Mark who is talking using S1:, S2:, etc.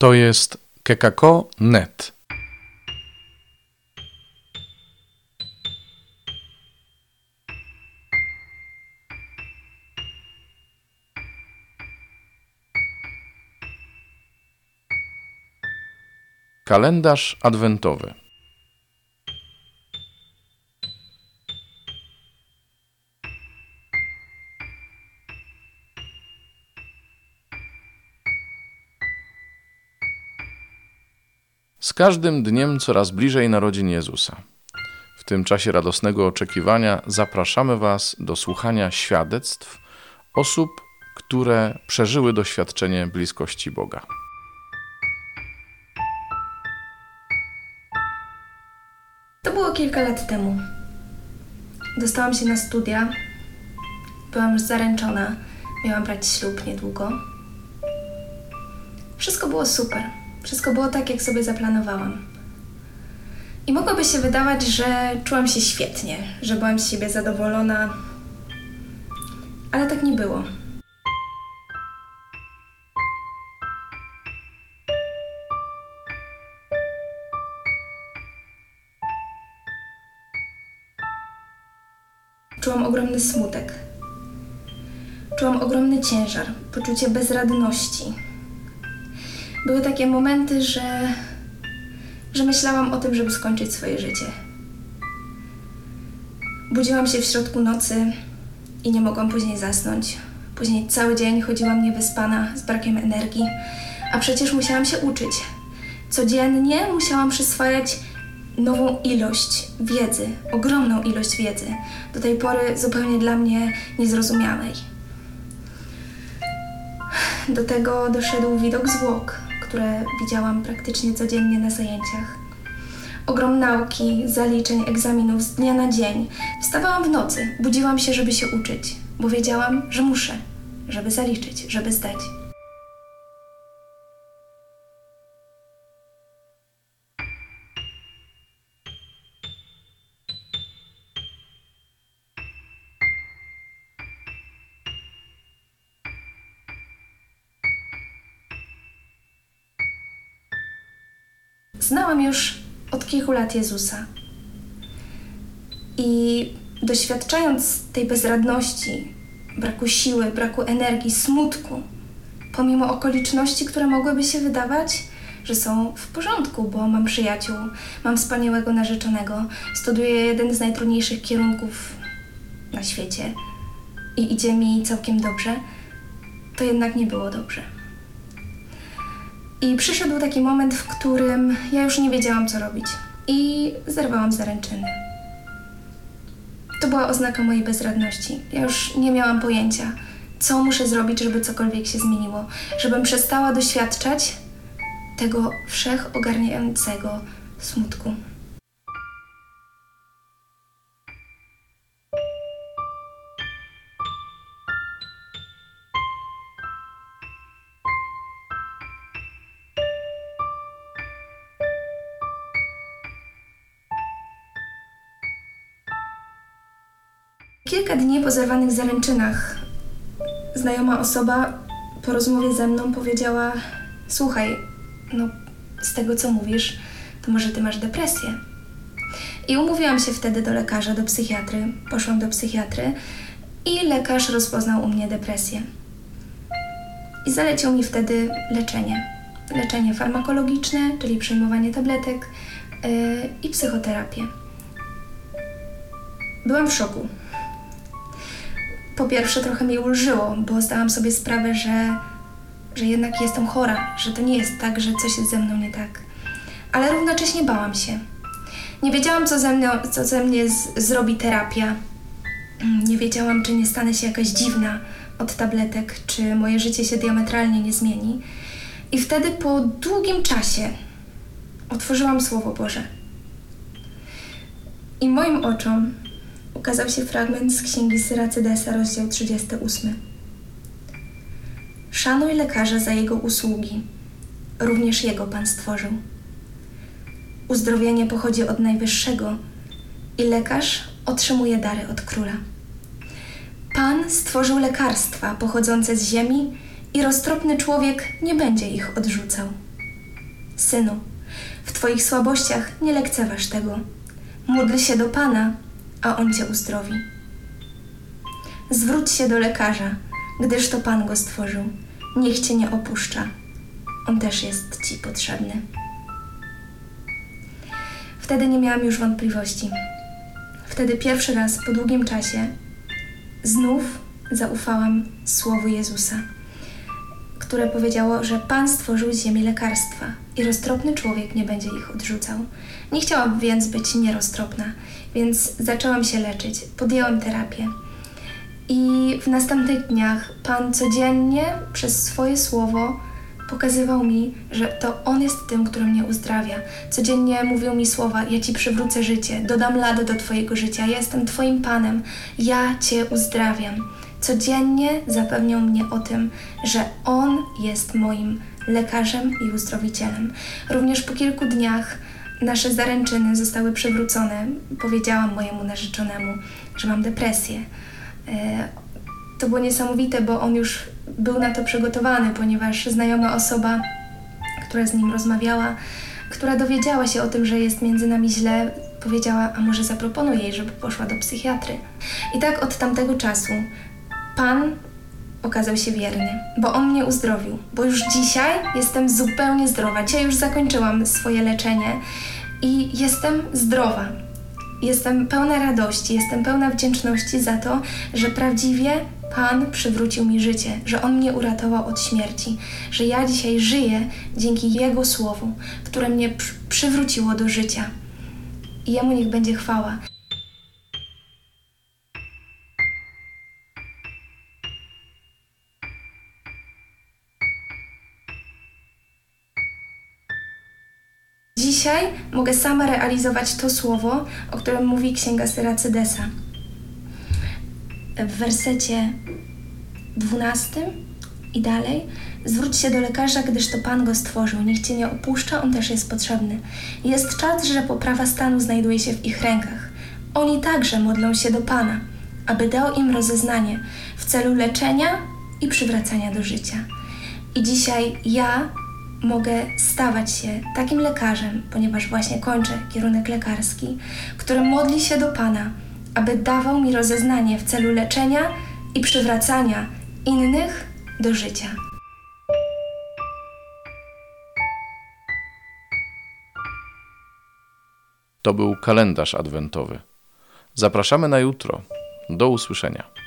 S1: To jest kekako.net. Kalendarz adwentowy. Z każdym dniem coraz bliżej narodzin Jezusa. W tym czasie radosnego oczekiwania zapraszamy Was do słuchania świadectw osób, które przeżyły doświadczenie bliskości Boga.
S2: To było kilka lat temu. Dostałam się na studia. Byłam już zaręczona. Miałam brać ślub niedługo. Wszystko było super. Wszystko było tak, jak sobie zaplanowałam. I mogłoby się wydawać, że czułam się świetnie, że byłam z siebie zadowolona, ale tak nie było. Czułam ogromny smutek. Czułam ogromny ciężar, poczucie bezradności. Były takie momenty, że, że myślałam o tym, żeby skończyć swoje życie. Budziłam się w środku nocy i nie mogłam później zasnąć. Później cały dzień chodziłam niewyspana, z brakiem energii, a przecież musiałam się uczyć. Codziennie musiałam przyswajać nową ilość wiedzy, ogromną ilość wiedzy, do tej pory zupełnie dla mnie niezrozumiałej. Do tego doszedł widok zwłok, które widziałam praktycznie codziennie na zajęciach. Ogrom nauki, zaliczeń, egzaminów z dnia na dzień. Wstawałam w nocy, budziłam się, żeby się uczyć, bo wiedziałam, że muszę, żeby zaliczyć, żeby zdać. Znałam już od kilku lat Jezusa. I doświadczając tej bezradności, braku siły, braku energii, smutku, pomimo okoliczności, które mogłyby się wydawać, że są w porządku, bo mam przyjaciół, mam wspaniałego narzeczonego, studiuję jeden z najtrudniejszych kierunków na świecie i idzie mi całkiem dobrze, to jednak nie było dobrze. I przyszedł taki moment, w którym ja już nie wiedziałam, co robić. I zerwałam zaręczyny. To była oznaka mojej bezradności. Ja już nie miałam pojęcia, co muszę zrobić, żeby cokolwiek się zmieniło. Żebym przestała doświadczać tego wszechogarniającego smutku. Kilka dni po zerwanych zaręczynach znajoma osoba po rozmowie ze mną powiedziała: Słuchaj, no z tego co mówisz, to może ty masz depresję. I umówiłam się wtedy do lekarza, do psychiatry. Poszłam do psychiatry i lekarz rozpoznał u mnie depresję. I zalecił mi wtedy leczenie. Leczenie farmakologiczne, czyli przyjmowanie tabletek yy, i psychoterapię. Byłam w szoku po pierwsze trochę mi ulżyło, bo zdałam sobie sprawę, że, że jednak jestem chora, że to nie jest tak, że coś jest ze mną nie tak. Ale równocześnie bałam się. Nie wiedziałam, co ze, mną, co ze mnie z, zrobi terapia. Nie wiedziałam, czy nie stanę się jakaś dziwna od tabletek, czy moje życie się diametralnie nie zmieni. I wtedy po długim czasie otworzyłam Słowo Boże. I moim oczom ukazał się fragment z księgi Syracydesa, rozdział 38. Szanuj lekarza za jego usługi, również jego Pan stworzył. Uzdrowienie pochodzi od Najwyższego i lekarz otrzymuje dary od króla. Pan stworzył lekarstwa pochodzące z ziemi i roztropny człowiek nie będzie ich odrzucał. Synu, w Twoich słabościach nie lekceważ tego. Módl się do Pana, a On Cię uzdrowi. Zwróć się do lekarza, gdyż to Pan go stworzył. Niech Cię nie opuszcza. On też jest Ci potrzebny. Wtedy nie miałam już wątpliwości. Wtedy pierwszy raz po długim czasie znów zaufałam Słowu Jezusa, które powiedziało, że Pan stworzył z ziemi lekarstwa i roztropny człowiek nie będzie ich odrzucał. Nie chciałam więc być nieroztropna, więc zaczęłam się leczyć, podjęłam terapię. I w następnych dniach Pan codziennie przez swoje słowo pokazywał mi, że to On jest tym, który mnie uzdrawia. Codziennie mówił mi słowa: Ja ci przywrócę życie, dodam lat do Twojego życia, ja jestem Twoim Panem, ja Cię uzdrawiam. Codziennie zapewniał mnie o tym, że On jest moim lekarzem i uzdrowicielem. Również po kilku dniach nasze zaręczyny zostały przywrócone. Powiedziałam mojemu narzeczonemu, że mam depresję. E, to było niesamowite, bo on już był na to przygotowany, ponieważ znajoma osoba, która z nim rozmawiała, która dowiedziała się o tym, że jest między nami źle, powiedziała, a może zaproponuję jej, żeby poszła do psychiatry. I tak od tamtego czasu Pan okazał się wierny, bo On mnie uzdrowił, bo już dzisiaj jestem zupełnie zdrowa. Dzisiaj już zakończyłam swoje leczenie i jestem zdrowa. Jestem pełna radości, jestem pełna wdzięczności za to, że prawdziwie Pan przywrócił mi życie, że On mnie uratował od śmierci, że ja dzisiaj żyję dzięki Jego słowu, które mnie przy przywróciło do życia. I Jemu niech będzie chwała. Dzisiaj mogę sama realizować to słowo, o którym mówi księga Syracydesa. W wersecie 12 i dalej zwróć się do lekarza, gdyż to Pan go stworzył. Niech cię nie opuszcza, on też jest potrzebny. Jest czas, że poprawa stanu znajduje się w ich rękach. Oni także modlą się do Pana, aby dał im rozeznanie w celu leczenia i przywracania do życia. I dzisiaj ja mogę stawać się takim lekarzem, ponieważ właśnie kończę kierunek lekarski, który modli się do Pana, aby dawał mi rozeznanie w celu leczenia i przywracania innych do życia.
S1: To był kalendarz adwentowy. Zapraszamy na jutro. Do usłyszenia.